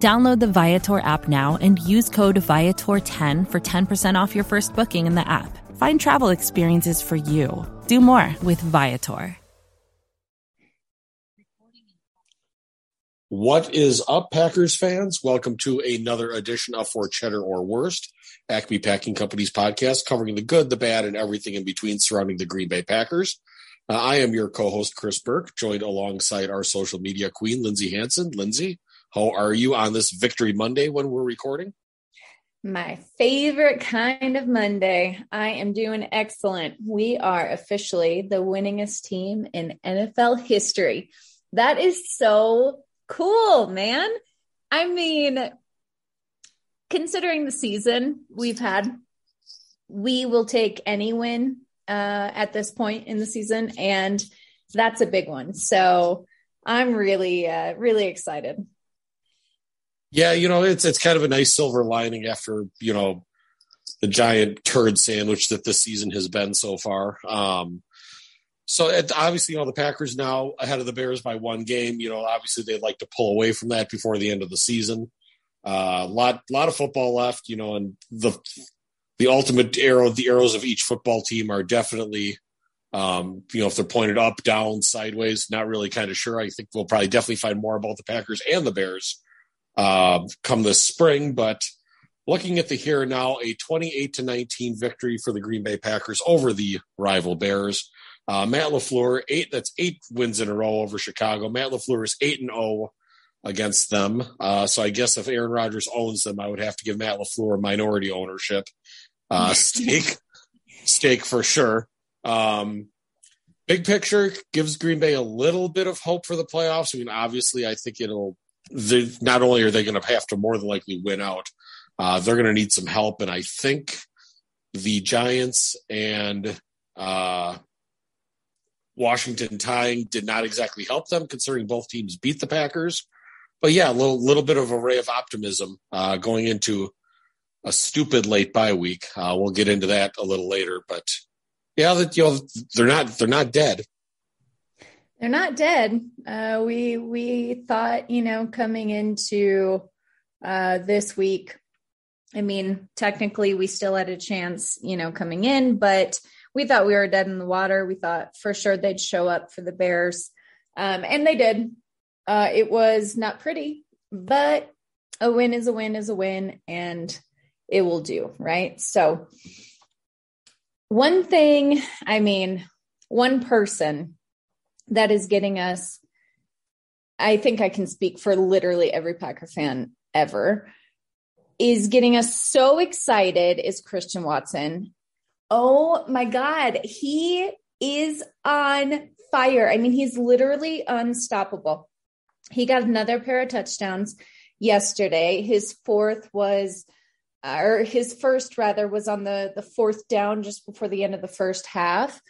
Download the Viator app now and use code Viator10 for 10% off your first booking in the app. Find travel experiences for you. Do more with Viator. What is up, Packers fans? Welcome to another edition of For Cheddar or Wurst, Acme Packing Company's podcast covering the good, the bad, and everything in between surrounding the Green Bay Packers. Uh, I am your co-host, Kris Burke, joined alongside our social media queen, Lindsay Hanson. Lindsay, how are you on this Victory Monday when we're recording? My favorite kind of Monday. I am doing excellent. We are officially the winningest team in NFL history. That is so cool, man. I mean, considering the season we've had, we will take any win uh, at this point in the season, and that's a big one. So I'm really, uh, really excited. Yeah, you know, it's it's kind of a nice silver lining after you know the giant turd sandwich that this season has been so far. Um, so it, obviously, you know, the Packers now ahead of the Bears by one game. You know, obviously they'd like to pull away from that before the end of the season. A uh, lot, lot of football left. You know, and the the ultimate arrow, the arrows of each football team are definitely, um, you know, if they're pointed up, down, sideways. Not really kind of sure. I think we'll probably definitely find more about the Packers and the Bears uh, come this spring. But looking at the here and now, a 28 to 19 victory for the Green Bay Packers over the rival Bears. Uh, Matt LaFleur, eight that's eight wins in a row over Chicago. Matt LaFleur is eight and zero against them. Uh, so I guess if Aaron Rodgers owns them, I would have to give Matt LaFleur minority ownership uh, stake, stake for sure. Um, big picture gives Green Bay a little bit of hope for the playoffs. I mean, obviously, I think it'll not only are they going to have to more than likely win out, uh, they're going to need some help. And I think the Giants and uh, Washington tying did not exactly help them, considering both teams beat the Packers. But yeah, a little little bit of a ray of optimism uh, going into a stupid late bye week. Uh, we'll get into that a little later, but yeah, that you know they're not they're not dead. They're not dead. Uh, we we thought, you know, coming into uh, this week. I mean, technically, we still had a chance, you know, coming in, but we thought we were dead in the water. We thought for sure they'd show up for the Bears, um, and they did. Uh, it was not pretty, but a win is a win is a win, and it will do, right? So, one thing, I mean, one person that is getting us I think I can speak for literally every Packer fan ever is getting us so excited is Christian Watson. Oh my God. He is on fire. I mean, he's literally unstoppable. He got another pair of touchdowns yesterday. His fourth was, or his first rather, was on the, the fourth down just before the end of the first half.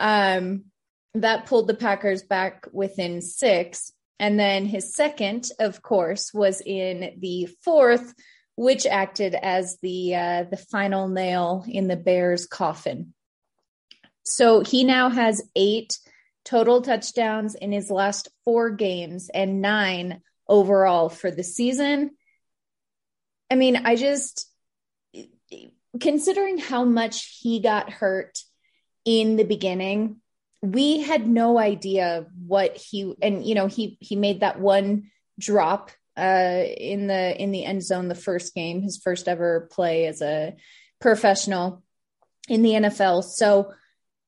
Um, that pulled the Packers back within six. And then his second, of course, was in the fourth, which acted as the uh, the final nail in the Bears' coffin. So he now has eight total touchdowns in his last four games and nine overall for the season. I mean, I just considering how much he got hurt in the beginning we had no idea what he and you know he he made that one drop uh in the in the end zone the first game his first ever play as a professional in the NFL so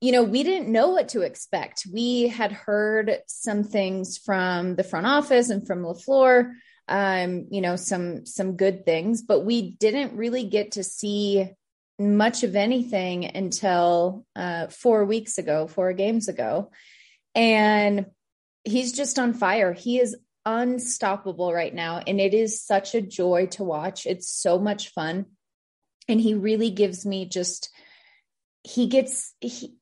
you know we didn't know what to expect. We had heard some things from the front office and from LaFleur um you know some some good things but we didn't really get to see much of anything until uh, four weeks ago, four games ago. And he's just on fire. He is unstoppable right now. And it is such a joy to watch. It's so much fun. and he really gives me just he gets he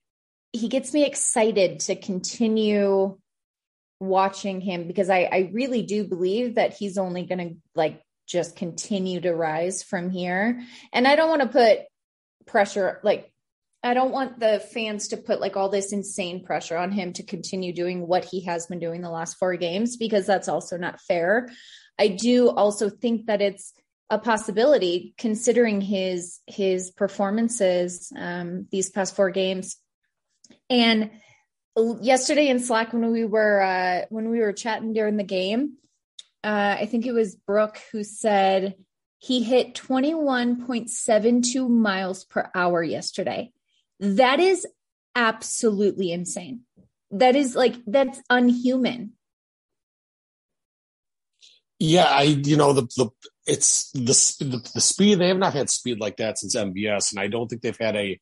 he gets me excited to continue watching him because I, I really do believe that he's only going to like just continue to rise from here. And I don't want to put pressure, like, I don't want the fans to put like all this insane pressure on him to continue doing what he has been doing the last four games because that's also not fair. I do also think that it's a possibility considering his his performances um, these past four games and yesterday in Slack when we were uh, when we were chatting during the game, uh, I think it was Brooke who said he hit 21.72 miles per hour yesterday. That is absolutely insane. That is like that's unhuman. Yeah, I you know the the it's the the, the speed they have not had speed like that since MVS, and I don't think they've had a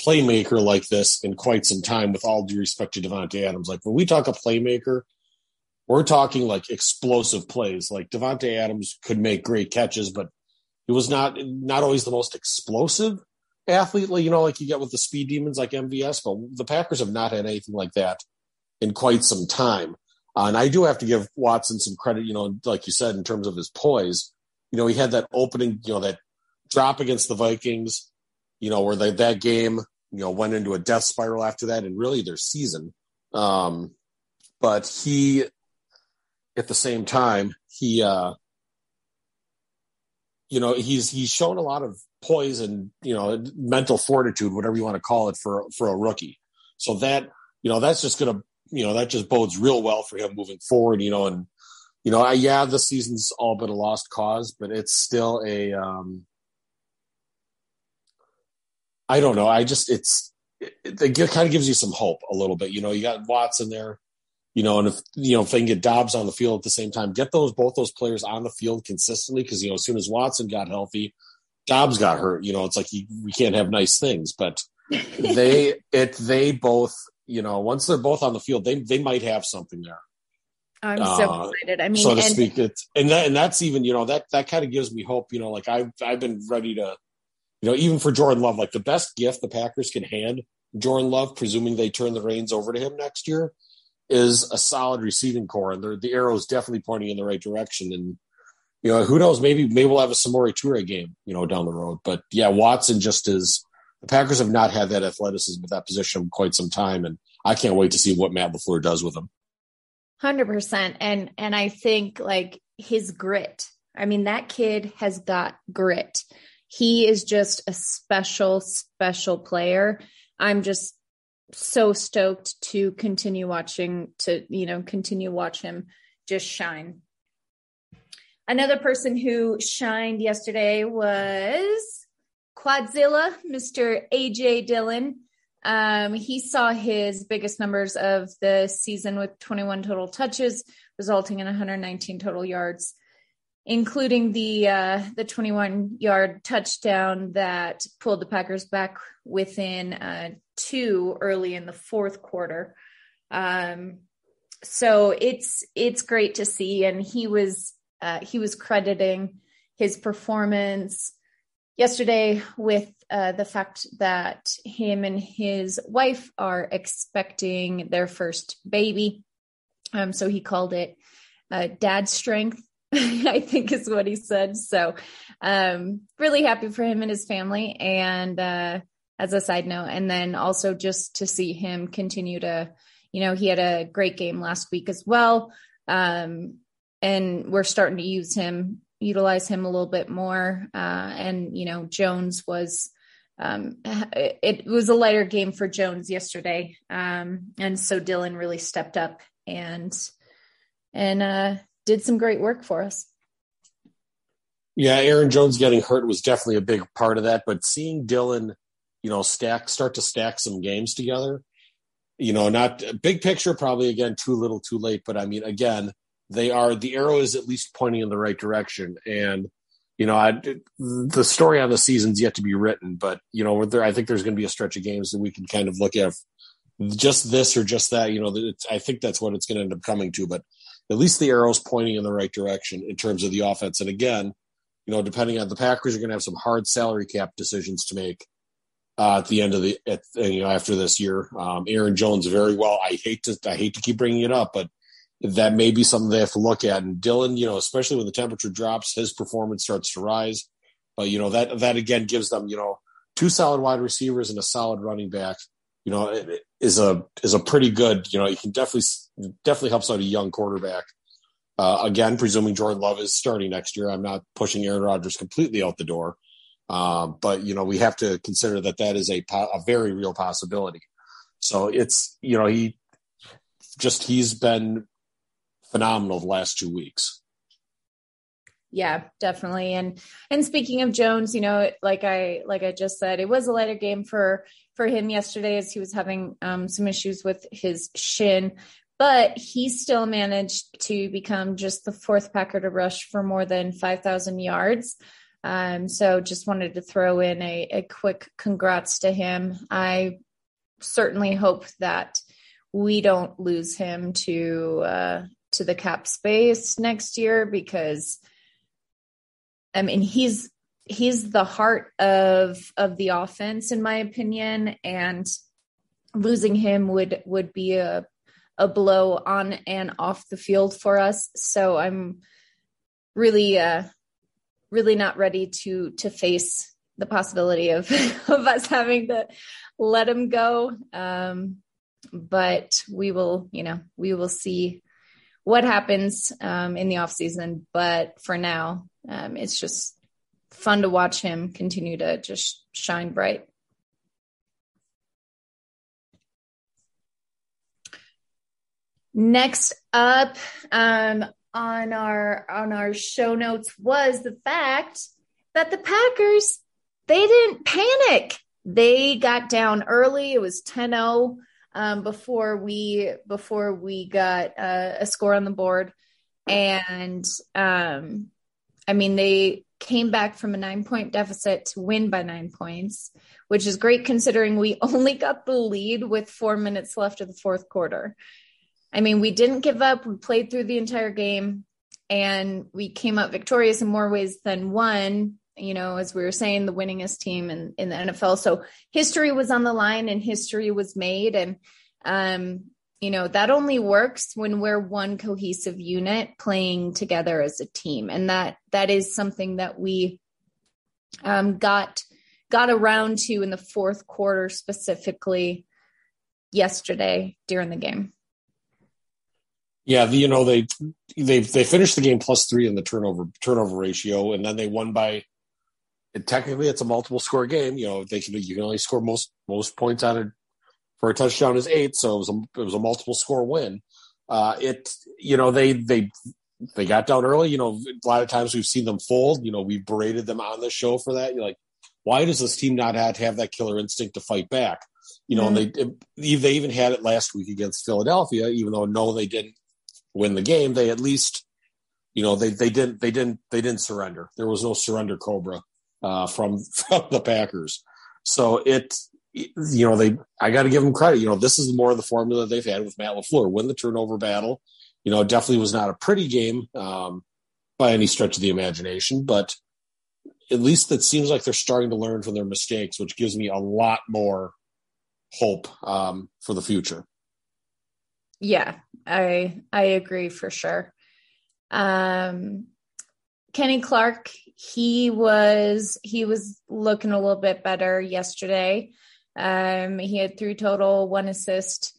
playmaker like this in quite some time, with all due respect to Davante Adams. Like when we talk a playmaker, we're talking like explosive plays. Like Davante Adams could make great catches, but he was not not always the most explosive athlete. You know, like you get with the speed demons like MVS. But the Packers have not had anything like that in quite some time. Uh, and I do have to give Watson some credit. You know, like you said, in terms of his poise. You know, he had that opening. You know, that drop against the Vikings you know, where they, that game, you know, went into a death spiral after that and really their season. Um, but he, at the same time, he, uh, you know, he's, he's shown a lot of poise and, you know, mental fortitude, whatever you want to call it for, for a rookie. So that, you know, that's just to, you know, that just bodes real well for him moving forward, you know, and, you know, I, yeah, the season's all but a lost cause, but it's still a, um, I don't know. I just it's it, it kind of gives you some hope a little bit. You know, you got Watson there. You know, and if you know if they can get Dobbs on the field at the same time, get those both those players on the field consistently because you know as soon as Watson got healthy, Dobbs got hurt. You know, it's like you, we can't have nice things, but they it they both you know once they're both on the field, they they might have something there. I'm so uh, excited. I mean, so to and, speak, it's and that and that's even you know that that kind of gives me hope. You know, like I've I've been ready to you know, even for Jordan Love, like the best gift the Packers can hand Jordan Love, presuming they turn the reins over to him next year, is a solid receiving core, and the arrow is definitely pointing in the right direction. And you know, who knows? Maybe maybe we'll have a Samori Toure game, you know, down the road. But yeah, Watson just is. The Packers have not had that athleticism at that position quite some time, and I can't wait to see what Matt LaFleur does with him. Hundred percent, and and I think like his grit. I mean, that kid has got grit he is just a special, special player. I'm just so stoked to continue watching, to, you know, continue watch him just shine. Another person who shined yesterday was Quadzilla, Mr. AJ Dillon. Um, he saw his biggest numbers of the season with 21 total touches, resulting in 119 total yards including the uh, the 21 yard touchdown that pulled the Packers back within uh, two early in the fourth quarter. Um, so it's it's great to see, and he was uh, he was crediting his performance yesterday with uh, the fact that him and his wife are expecting their first baby. Um, so he called it uh, dad strength I think is what he said. So, um, really happy for him and his family. And, uh, as a side note, and then also just to see him continue to, you know, he had a great game last week as well. Um, and we're starting to use him, utilize him a little bit more. Uh, and, you know, Jones was, um, it, was a lighter game for Jones yesterday. Um, and so Dillon really stepped up and, and, uh, did some great work for us. Yeah, Aaron Jones getting hurt was definitely a big part of that, but seeing Dillon, you know, stack start to stack some games together, you know, not big picture, probably again too little, too late. But I mean, again, they are the arrow is at least pointing in the right direction, and you know, I, the story on the season's yet to be written, but you know, there, I think there's going to be a stretch of games that we can kind of look at just this or just that. You know, I think that's what it's going to end up coming to. But at least the arrow's pointing in the right direction in terms of the offense. And again, you know, depending on the Packers are going to have some hard salary cap decisions to make uh, at the end of the, at, you know, after this year. Um, Aaron Jones very well. I hate to, I hate to keep bringing it up, but that may be something they have to look at. And Dillon, you know, especially when the temperature drops, his performance starts to rise. But you know that that again gives them, you know, two solid wide receivers and a solid running back. You know, is a is a pretty good. You know, you can definitely definitely helps out a young quarterback. Uh, again, presuming Jordan Love is starting next year, I'm not pushing Aaron Rodgers completely out the door, uh, but you know we have to consider that that is a a very real possibility. So it's you know he just he's been phenomenal the last two weeks. Yeah, definitely. And and speaking of Jones, you know, like I like I just said, it was a lighter game for for him yesterday as he was having um, some issues with his shin but he still managed to become just the fourth Packer to rush for more than 5,000 yards. Um, so just wanted to throw in a, a quick congrats to him. I certainly hope that we don't lose him to uh, to the cap space next year because I mean he's he's the heart of of the offense in my opinion and losing him would would be a a blow on and off the field for us. So I'm really, uh, really not ready to to face the possibility of of us having to let him go. Um, but we will, you know, we will see what happens um, in the off season. But for now, um, it's just fun to watch him continue to just shine bright. Next up um, on our on our show notes was the fact that the Packers they didn't panic. They got down early. It was 10-0 um, before we before we got uh, a score on the board, and um, I mean they came back from a nine point deficit to win by nine points, which is great considering we only got the lead with four minutes left of the fourth quarter. I mean, we didn't give up. We played through the entire game and we came up victorious in more ways than one. You know, as we were saying, the winningest team in, in the NFL. So history was on the line and history was made. And, um, you know, that only works when we're one cohesive unit playing together as a team. And that, that is something that we, um, got, got around to in the fourth quarter specifically yesterday during the game. Yeah, you know they they they finished the game plus three in the turnover turnover ratio, and then they won by. technically, it's a multiple score game. You know, they can you can only score most most points on it for a touchdown is eight, so it was a it was a multiple score win. Uh, it you know they they they got down early. You know, a lot of times we've seen them fold. You know, we've berated them on the show for that. You're like, why does this team not have, to have that killer instinct to fight back? You know, mm-hmm. and they they even had it last week against Philadelphia, even though no, they didn't win the game, they at least, you know, they they didn't they didn't they didn't surrender. There was no surrender cobra uh, from from the Packers. So it, you know, they I got to give them credit. You know, this is more of the formula they've had with Matt LaFleur. Win the turnover battle. You know, definitely was not a pretty game um, by any stretch of the imagination, but at least it seems like they're starting to learn from their mistakes, which gives me a lot more hope um, for the future. Yeah, I I agree for sure. Um, Kenny Clark, he was he was looking a little bit better yesterday. Um, he had three total, one assist.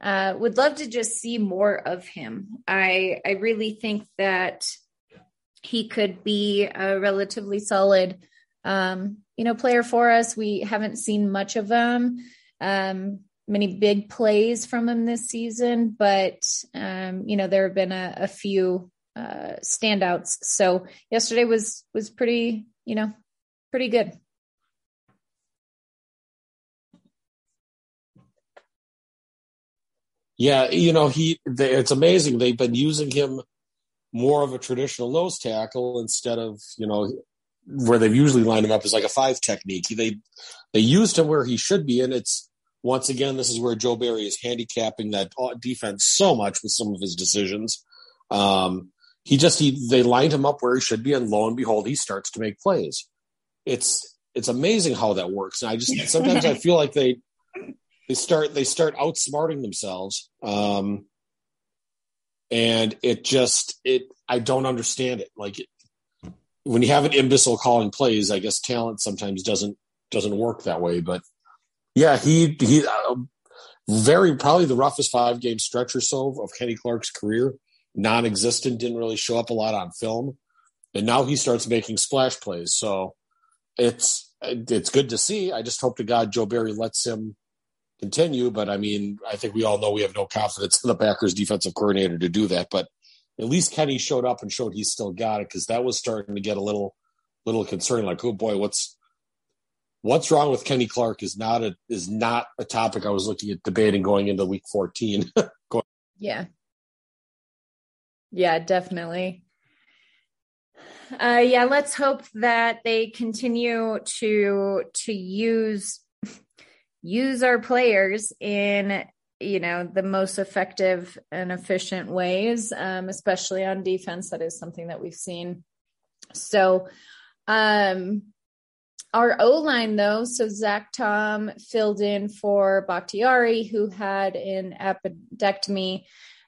Uh, would love to just see more of him. I I really think that he could be a relatively solid, um, you know, player for us. We haven't seen much of him. Um, many big plays from him this season, but um, you know there have been a, a few uh, standouts. So yesterday was was pretty, you know, pretty good. Yeah, you know he. They, it's amazing they've been using him more of a traditional nose tackle instead of you know where they've usually lined him up as like a five technique. They they used him where he should be, and it's once again, this is where Joe Barry is handicapping that defense so much with some of his decisions. Um, he just he they lined him up where he should be, and lo and behold, he starts to make plays. It's it's amazing how that works. And I just sometimes I feel like they they start they start outsmarting themselves. Um, and it just it I don't understand it. Like when you have an imbecile calling plays, I guess talent sometimes doesn't doesn't work that way. But yeah, he he uh, very probably the roughest five game stretch or so of Kenny Clark's career, non-existent, didn't really show up a lot on film, and now he starts making splash plays. So it's it's good to see. I just hope to God Joe Barry lets him continue. But I mean, I think we all know we have no confidence in the Packers defensive coordinator to do that. But at least Kenny showed up and showed he's still got it because that was starting to get a little little concerning. Like, oh boy, what's what's wrong with Kenny Clark is not a is not a topic I was looking at debating going into week 14. yeah. Yeah, definitely. Uh, yeah, let's hope that they continue to to use use our players in you know the most effective and efficient ways, um, especially on defense. That is something that we've seen. So, um, our O line though, so Zach Tom filled in for Bakhtiari, who had an appendectomy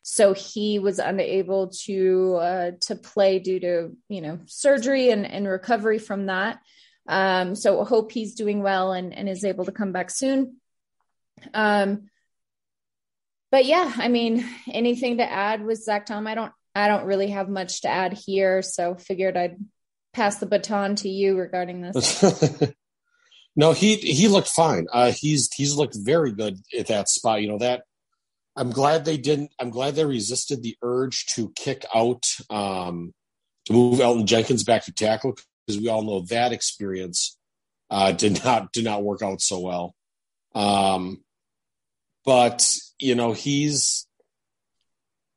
so he was unable to uh, to play due to you know surgery and, and recovery from that. Um, so hope he's doing well and, and is able to come back soon. Um, but yeah, I mean, anything to add with Zach Tom? I don't I don't really have much to add here, so figured I'd pass the baton to you regarding this. no, he he looked fine. Uh, he's he's looked very good at that spot. You know that I'm glad they didn't. I'm glad they resisted the urge to kick out um, to move Elgton Jenkins back to tackle because we all know that experience uh, did not did not work out so well. Um, but you know he's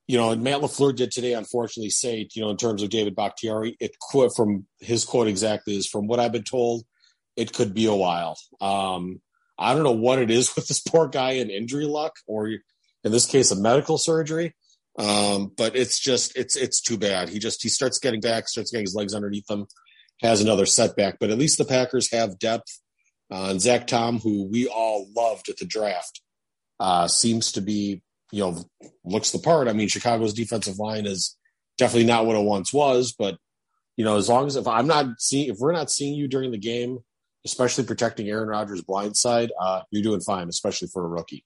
you know and Matt LaFleur did today unfortunately say you know in terms of David Bakhtiari it quote from his quote exactly is from what I've been told it could be a while. Um, I don't know what it is with this poor guy in injury luck or in this case, a medical surgery. Um, but it's just it's it's too bad. He just he starts getting back, starts getting his legs underneath him, has another setback. But at least the Packers have depth. Uh, and Zach Tom, who we all loved at the draft, uh, seems to be you know looks the part. I mean, Chicago's defensive line is definitely not what it once was, but you know, as long as if I'm not seeing if we're not seeing you during the game, especially protecting Aaron Rodgers' blind side, uh, you're doing fine, especially for a rookie.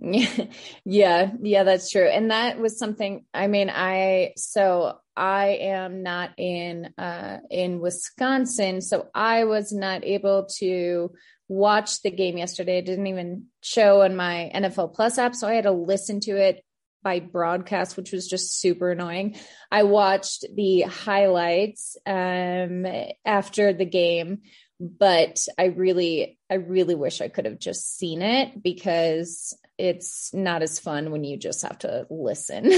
yeah, yeah, that's true. And that was something I mean, I so I am not in uh in Wisconsin, so I was not able to watch the game yesterday. It didn't even show on my NFL Plus app, so I had to listen to it by broadcast, which was just super annoying. I watched the highlights um after the game, but I really I really wish I could have just seen it because it's not as fun when you just have to listen.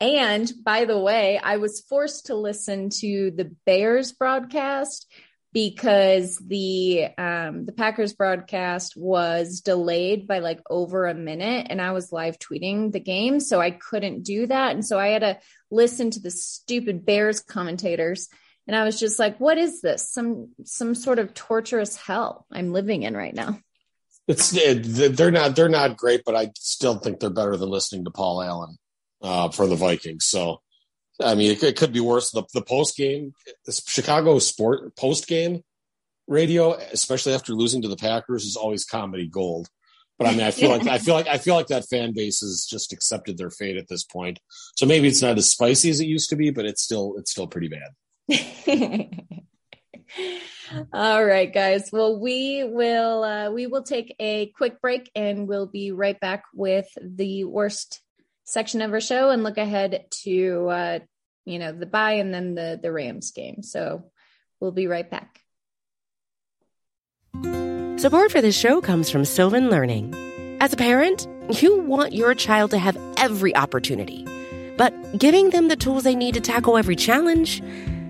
and by the way, I was forced to listen to the Bears broadcast because the um, the Packers broadcast was delayed by like over a minute, and I was live tweeting the game, so I couldn't do that, and so I had to listen to the stupid Bears commentators and I was just like, what is this? Some some sort of torturous hell I'm living in right now. It's they're not they're not great, but I still think they're better than listening to Paul Allen uh, for the Vikings. So, I mean, it, it could be worse. The the post game, Chicago sport post game radio, especially after losing to the Packers, is always comedy gold. But I mean, I feel like I feel like I feel like that fan base has just accepted their fate at this point. So maybe it's not as spicy as it used to be, but it's still it's still pretty bad. All right, guys. Well, we will uh, we will take a quick break and we'll be right back with the worst section of our show and look ahead to uh, you know the bye and then the the Rams game. So we'll be right back. Support for this show comes from Sylvan Learning. As a parent, you want your child to have every opportunity, but giving them the tools they need to tackle every challenge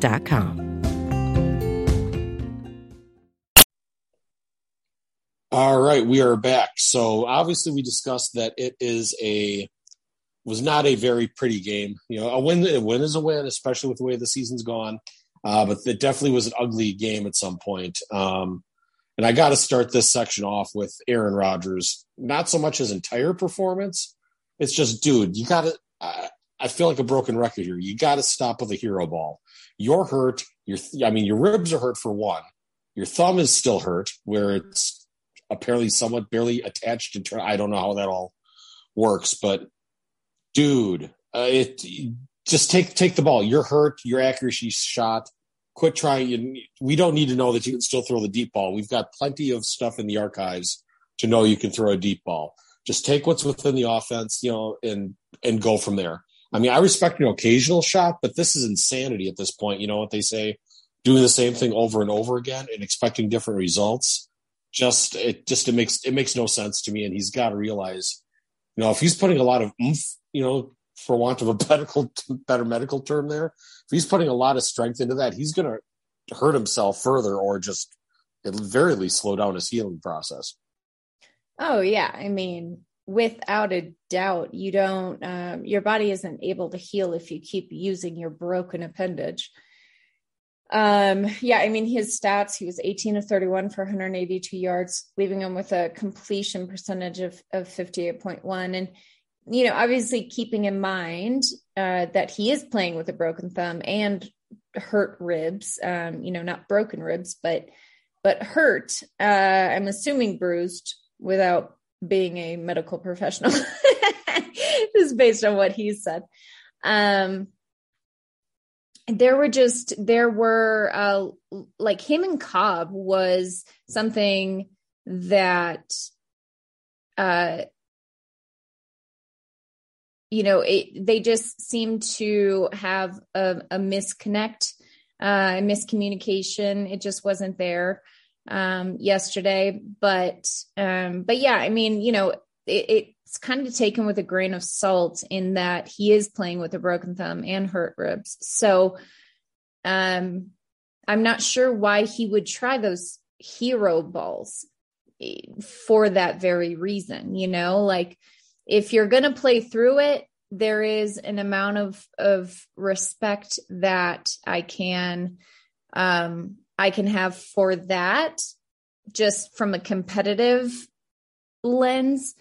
29.com. All right, we are back. So obviously, we discussed that it is a was not a very pretty game. You know, a win a win is a win, especially with the way the season's gone. Uh, but it definitely was an ugly game at some point. Um, and I got to start this section off with Aaron Rodgers. Not so much his entire performance. It's just, dude, you got to. I, I feel like a broken record here. You got to stop with a hero ball. You're hurt. Your, I mean, your ribs are hurt for one. Your thumb is still hurt, where it's apparently somewhat barely attached. And I don't know how that all works, but dude, uh, it just take take the ball. You're hurt. Your accuracy shot. Quit trying. We don't need to know that you can still throw the deep ball. We've got plenty of stuff in the archives to know you can throw a deep ball. Just take what's within the offense, you know, and and go from there. I mean, I respect an occasional shot, but this is insanity at this point. You know what they say? Doing the same thing over and over again and expecting different results. Just it just it makes it makes no sense to me. And he's got to realize, you know, if he's putting a lot of oomph, you know, for want of a medical better medical term there, if he's putting a lot of strength into that, he's to hurt himself further or just at very least slow down his healing process. Oh yeah, I mean, without a doubt, you don't. Um, your body isn't able to heal if you keep using your broken appendage. Um, yeah, I mean, his stats, he was 18 of 31 for 182 yards, leaving him with a completion percentage of, of 58.1. And you know, obviously keeping in mind uh, that he is playing with a broken thumb and hurt ribs. Um, you know, not broken ribs, but but hurt. Uh, I'm assuming bruised without being a medical professional. just based on what he said. Um, there were just there were uh, like him and Cobb was something that uh you know, it, they just seem to have a, a misconnect, uh, a miscommunication. It just wasn't there um, yesterday. But, um, but yeah, I mean, you know, it, it's kind of taken with a grain of salt in that he is playing with a broken thumb and hurt ribs. So, um, I'm not sure why he would try those hero balls eh, for that very reason, you know, like if you're going to play through it, there is an amount of of respect that I can um I can have for that just from a competitive lens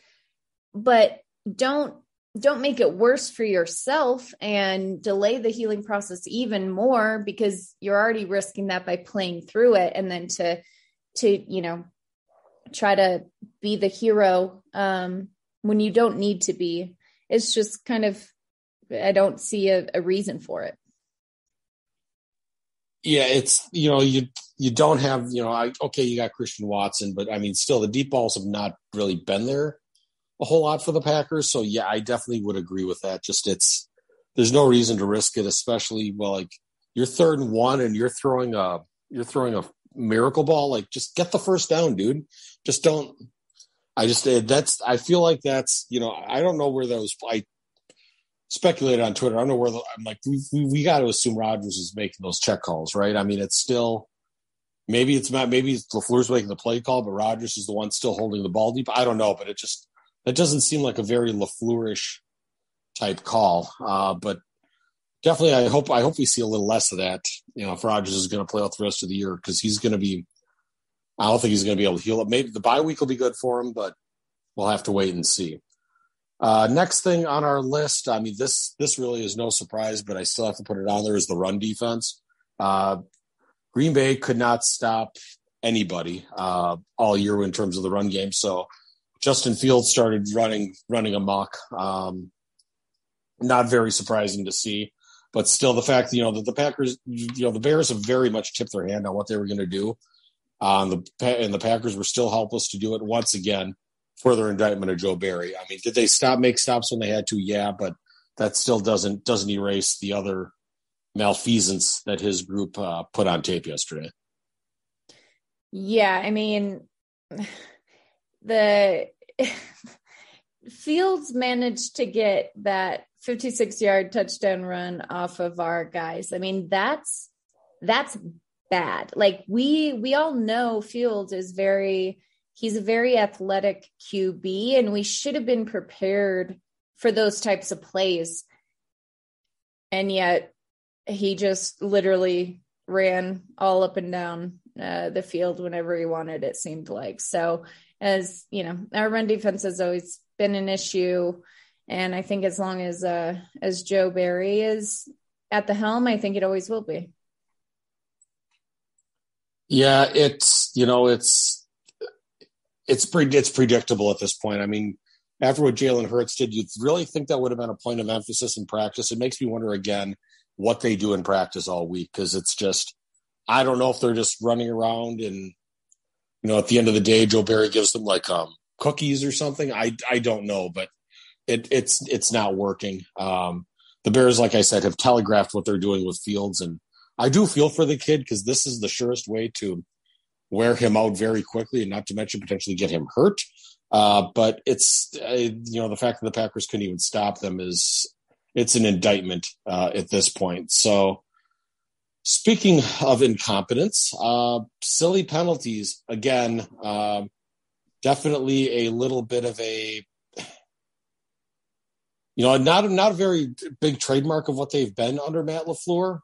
but don't don't make it worse for yourself and delay the healing process even more because you're already risking that by playing through it and then to to you know try to be the hero um when you don't need to be. It's just kind of, I don't see a, a reason for it. Yeah, it's you know you you don't have you know I, okay you got Christian Watson, but I mean still the deep balls have not really been there a whole lot for the Packers. So yeah, I definitely would agree with that. Just it's there's no reason to risk it, especially well like you're third and one and you're throwing a you're throwing a miracle ball. Like just get the first down, dude. Just don't I just that's I feel like that's you know I don't know where those I speculated on Twitter. I don't know where the, I'm like we we, we got to assume Rodgers is making those check calls, right? I mean, it's still maybe it's not maybe LaFleur's making the play call, but Rodgers is the one still holding the ball deep. I don't know, but it just it doesn't seem like a very LaFleurish type call. Uh, but definitely, I hope I hope we see a little less of that. You know, if Rodgers is going to play out the rest of the year because he's going to be I don't think he's going to be able to heal it. Maybe the bye week will be good for him, but we'll have to wait and see. Uh, next thing on our list, I mean this this really is no surprise, but I still have to put it on there is the run defense. Uh, Green Bay could not stop anybody uh, all year in terms of the run game, so Justin Fields started running running amok. Um, not very surprising to see, but still the fact you know that the Packers, you know, the Bears have very much tipped their hand on what they were going to do. Um, the and the Packers were still helpless to do it once again. Further indictment of Joe Barry. I mean, did they stop make stops when they had to? Yeah, but that still doesn't doesn't erase the other malfeasance that his group uh, put on tape yesterday. Yeah, I mean, the Fields managed to get that 56 yard touchdown run off of our guys. I mean, that's that's bad. Like we we all know Fields is very he's a very athletic QB and we should have been prepared for those types of plays. And yet he just literally ran all up and down uh, the field whenever he wanted it seemed like. So as, you know, our run defense has always been an issue and I think as long as uh as Joe Barry is at the helm, I think it always will be. Yeah, it's you know it's it's pretty it's predictable at this point. I mean, after what Jalen Hurts did, you'd really think that would have been a point of emphasis in practice. It makes me wonder again what they do in practice all week because it's just I don't know if they're just running around and you know at the end of the day Joe Barry gives them like um cookies or something. I I don't know, but it it's it's not working. Um, the Bears, like I said, have telegraphed what they're doing with Fields, and I do feel for the kid because this is the surest way to wear him out very quickly, and not to mention potentially get him hurt. Uh, but it's uh, you know the fact that the Packers couldn't even stop them is it's an indictment uh, at this point. So. Speaking of incompetence, uh, silly penalties again. Uh, definitely a little bit of a you know, not not a very big trademark of what they've been under Matt LaFleur,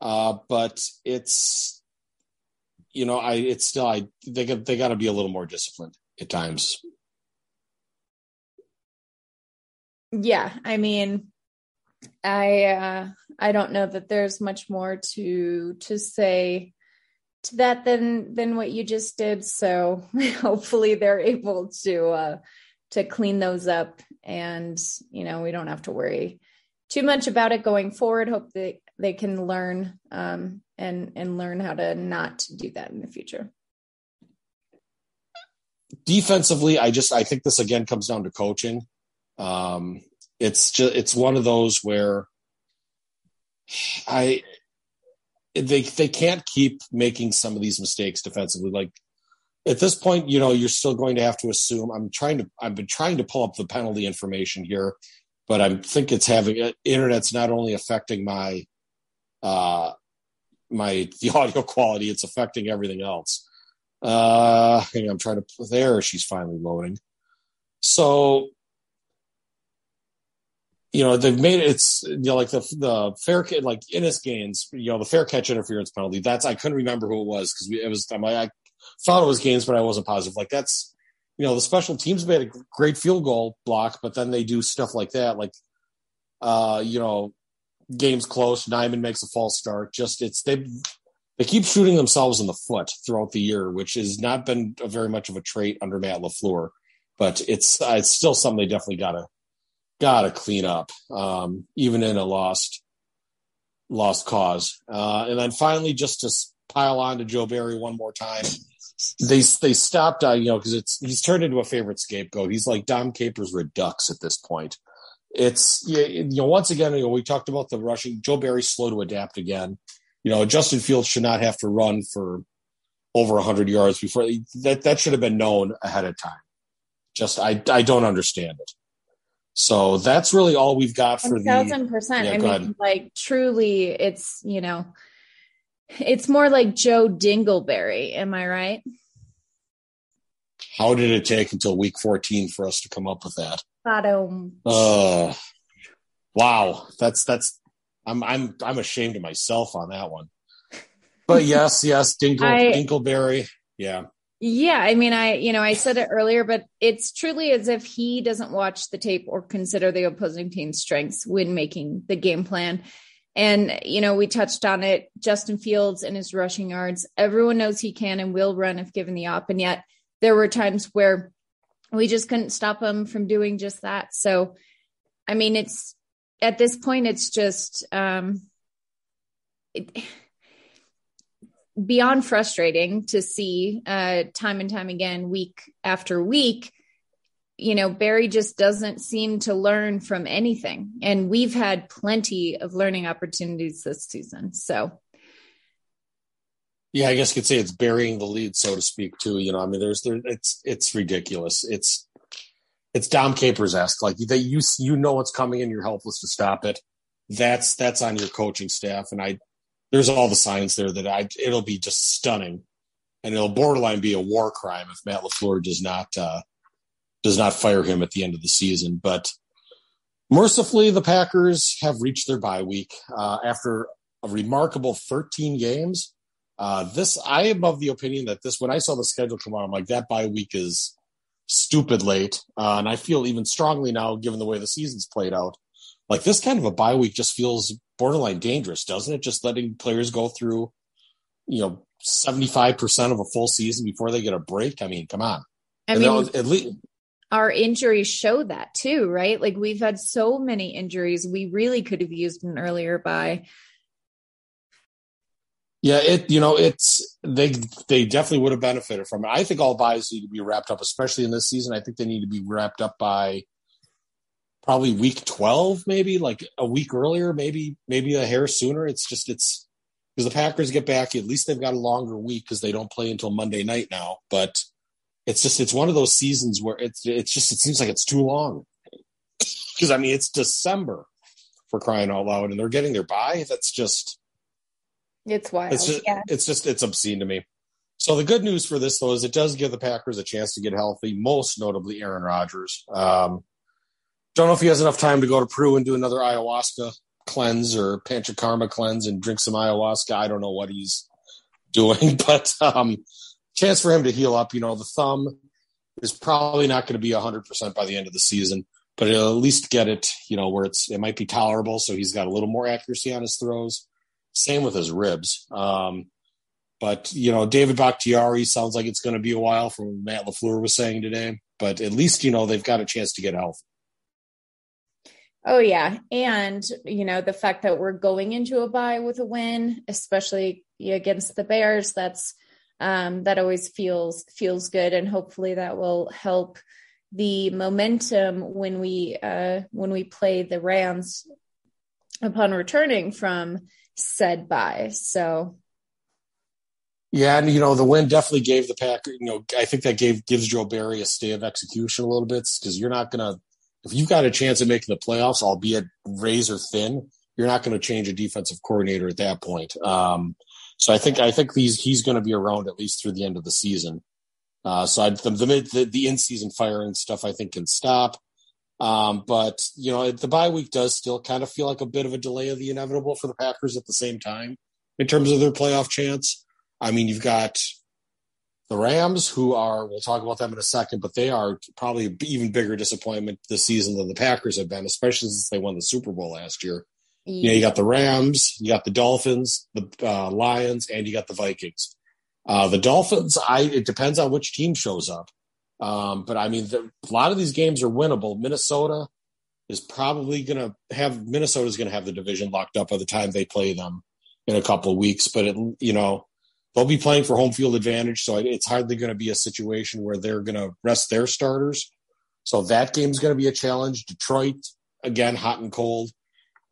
uh, but it's you know, I it's still I they got they got to be a little more disciplined at times. Yeah, I mean, I uh, I don't know that there's much more to to say to that than than what you just did. So hopefully they're able to uh, to clean those up and you know we don't have to worry too much about it going forward hope that they can learn um, and and learn how to not do that in the future defensively i just i think this again comes down to coaching um, it's just it's one of those where i they they can't keep making some of these mistakes defensively like at this point, you know, you're still going to have to assume. I'm trying to. I've been trying to pull up the penalty information here, but I think it's having uh, internet's not only affecting my, uh, my the audio quality. It's affecting everything else. Uh, I'm trying to. There, she's finally loading. So, you know, they've made it's you know like the the fair like Innis Gaines, you know, the fair catch interference penalty. That's I couldn't remember who it was because it was. I'm I thought it was Gaines, but I wasn't positive. Like that's you know the special teams made a great field goal block, but then they do stuff like that, like uh, you know, games close. Nijman makes a false start. Just it's they they keep shooting themselves in the foot throughout the year, which has not been a very much of a trait under Matt LaFleur. But it's uh, it's still something they definitely gotta gotta clean up, um, even in a lost lost cause. Uh, and then finally, just to pile on to Joe Barry one more time they they stopped uh, you know because it's he's turned into a favorite scapegoat. He's like Dom Capers Redux at this point. It's you know once again you know we talked about the rushing. Joe Barry's slow to adapt again. You know Justin Fields should not have to run for over hundred yards before that. That should have been known ahead of time. Just I I don't understand it. So that's really all we've got for 1, the thousand percent. Yeah, I mean, ahead. like truly, it's you know it's more like Joe Dingleberry. Am I right? How did it take until week 14 for us to come up with that? Uh, wow. That's, that's, I'm, I'm, I'm ashamed of myself on that one. But yes, yes, Dinkle, I, Dinkleberry. Yeah. Yeah, I mean, I you know I said it earlier, but it's truly as if he doesn't watch the tape or consider the opposing team's strengths when making the game plan. And you know, we touched on it. Justin Fields and his rushing yards. Everyone knows he can and will run if given the op, and yet there were times where we just couldn't stop them from doing just that. So, I mean, it's at this point, it's just um, it, beyond frustrating to see uh, time and time again, week after week. You know, Barry just doesn't seem to learn from anything. And we've had plenty of learning opportunities this season. So, yeah, I guess you could say it's burying the lead, so to speak, too. You know, I mean, there's there, it's it's ridiculous. It's it's Dom Capers esque. Like that, you you know what's coming, and you're helpless to stop it. That's that's on your coaching staff, and I there's all the signs there that I it'll be just stunning, and it'll borderline be a war crime if Matt LaFleur does not uh, does not fire him at the end of the season. But mercifully, the Packers have reached their bye week uh, after a remarkable 13 games. Uh, this I am of the opinion that this when I saw the schedule come out, I'm like that bye week is stupid late, uh, and I feel even strongly now, given the way the season's played out, like this kind of a bye week just feels borderline dangerous, doesn't it? Just letting players go through, you know, 75% of a full season before they get a break. I mean, come on. I and mean, at least our injuries show that too, right? Like we've had so many injuries. We really could have used an earlier bye. Yeah, it you know it's they they definitely would have benefited from it. I think all byes need to be wrapped up, especially in this season. I think they need to be wrapped up by probably week 12 maybe like a week earlier maybe maybe a hair sooner it's just it's because the packers get back at least they've got a longer week because they don't play until monday night now but it's just it's one of those seasons where it's it's just it seems like it's too long because i mean it's december for crying out loud and they're getting their bye. that's just it's wild it's just yeah. it's just it's obscene to me so the good news for this though is it does give the packers a chance to get healthy most notably aaron rodgers um, don't know if he has enough time to go to Peru and do another ayahuasca cleanse or panchakarma cleanse and drink some ayahuasca. I don't know what he's doing, but um, chance for him to heal up. You know, the thumb is probably not going to be 100% by the end of the season, but it'll at least get it, you know, where it's it might be tolerable. So he's got a little more accuracy on his throws. Same with his ribs. Um, but you know, David Bakhtiari sounds like it's going to be a while from Matt LaFleur was saying today. But at least you know they've got a chance to get healthy. Oh yeah, and you know the fact that we're going into a bye with a win, especially against the Bears, that's um, that always feels feels good, and hopefully that will help the momentum when we uh, when we play the Rams upon returning from said bye. So yeah, and you know the win definitely gave the Packer. You know, I think that gave gives Joe Barry a stay of execution a little bit because you're not to if you've got a chance of making the playoffs, albeit razor thin, you're not going to change a defensive coordinator at that point. Um, so I think I think he's he's going to be around at least through the end of the season. Uh, so I, the, the the in season firing stuff I think can stop. Um, but you know the bye week does still kind of feel like a bit of a delay of the inevitable for the Packers at the same time in terms of their playoff chance. I mean, you've got the Rams, who are, we'll talk about them in a second, but they are probably even bigger disappointment this season than the Packers have been, especially since they won the Super Bowl last year. Yeah. You know, you got the Rams, you got the Dolphins, the uh, Lions, and you got the Vikings. Uh, the Dolphins, I it depends on which team shows up. Um, but I mean, the, a lot of these games are winnable. Minnesota is probably going to have Minnesota's going to have the division locked up by the time they play them in a couple of weeks. But it, you know, they'll be playing for home field advantage, so it's hardly going to be a situation where they're going to rest their starters. So that game's going to be a challenge. Detroit again, hot and cold,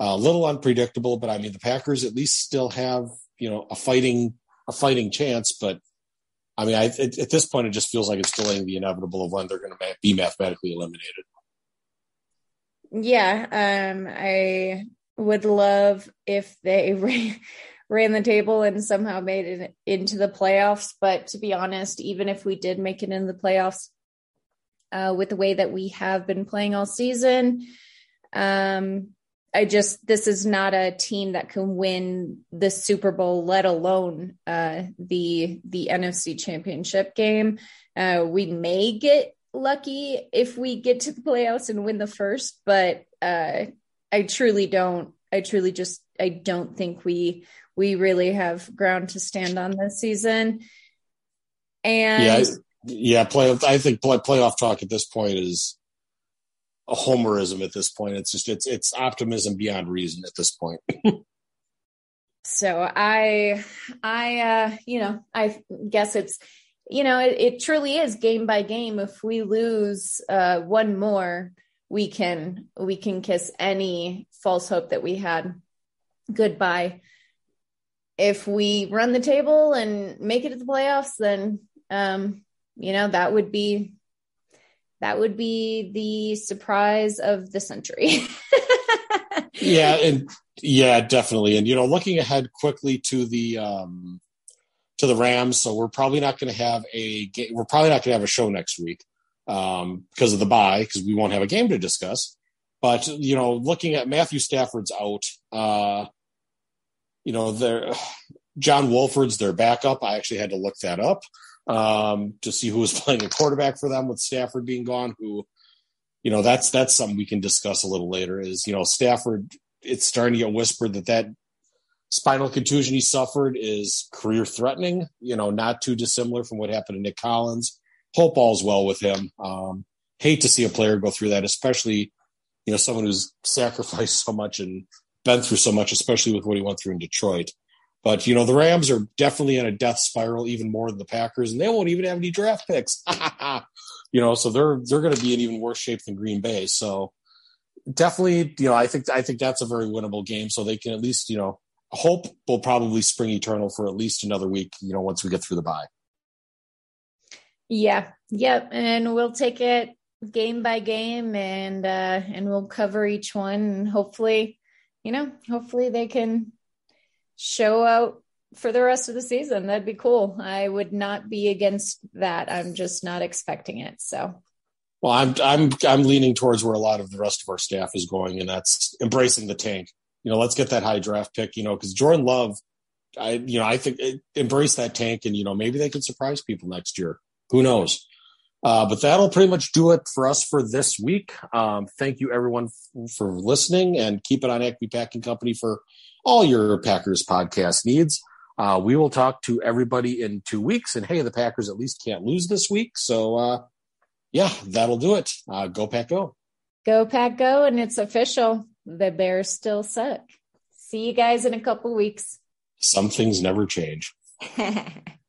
a little unpredictable, but I mean the Packers at least still have you know a fighting a fighting chance. But I mean, I, at, at this point, it just feels like it's delaying the inevitable of when they're going to be mathematically eliminated. Yeah, um, I would love if they ran the table and somehow made it into the playoffs. But to be honest, even if we did make it in the playoffs, uh, with the way that we have been playing all season, um, I just this is not a team that can win the Super Bowl, let alone uh, the the NFC Championship game. Uh, we may get lucky if we get to the playoffs and win the first, but uh, I truly don't. I truly just I don't think we we really have ground to stand on this season. And yeah, yeah, play. I think play, playoff talk at this point is a homerism. At this point, it's just it's it's optimism beyond reason at this point. so I, I, uh, you know, I guess it's you know it, it truly is game by game. If we lose uh, one more, we can we can kiss any false hope that we had goodbye. If we run the table and make it to the playoffs, then um, you know that would be that would be the surprise of the century. yeah, and yeah, definitely. And you know, looking ahead quickly to the um to the Rams, so we're probably not going to have a. We're probably not going to have a show next week um, because of the bye, because we won't have a game to discuss. But you know, looking at Matthew Stafford's out, uh, you know, there John Wolford's their backup. I actually had to look that up um, to see who was playing a quarterback for them with Stafford being gone. Who, you know, that's that's something we can discuss a little later. Is you know Stafford? It's starting to get whispered that that spinal contusion he suffered is career threatening. You know, not too dissimilar from what happened to Nick Collins. Hope all's well with him. Um, hate to see a player go through that, especially you know someone who's sacrificed so much and been through so much, especially with what he went through in Detroit. But you know, the Rams are definitely in a death spiral, even more than the Packers, and they won't even have any draft picks. you know, so they're they're going to be in even worse shape than Green Bay. So definitely, you know, I think I think that's a very winnable game. So they can at least, you know, hope will probably spring eternal for at least another week. You know, once we get through the bye. Yeah, yep, and we'll take it game by game, and uh, and we'll cover each one, and hopefully, you know, hopefully they can show out for the rest of the season. That'd be cool. I would not be against that. I'm just not expecting it. So well, I'm I'm I'm leaning towards where a lot of the rest of our staff is going, and that's embracing the tank. You know, let's get that high draft pick. You know, because Jordan Love, I you know I think eh, embrace that tank, and you know maybe they could surprise people next year. Who knows? Uh, but that'll pretty much do it for us for this week. Um, thank you everyone f- for listening, and keep it on Acme Packing Company for all your Packers podcast needs. Uh, we will talk to everybody in two weeks. And hey, the Packers at least can't lose this week. So, uh, yeah, that'll do it. Uh, go Pack Go. Go Pack Go. And it's official. The Bears still suck. See you guys in a couple weeks. Some things never change.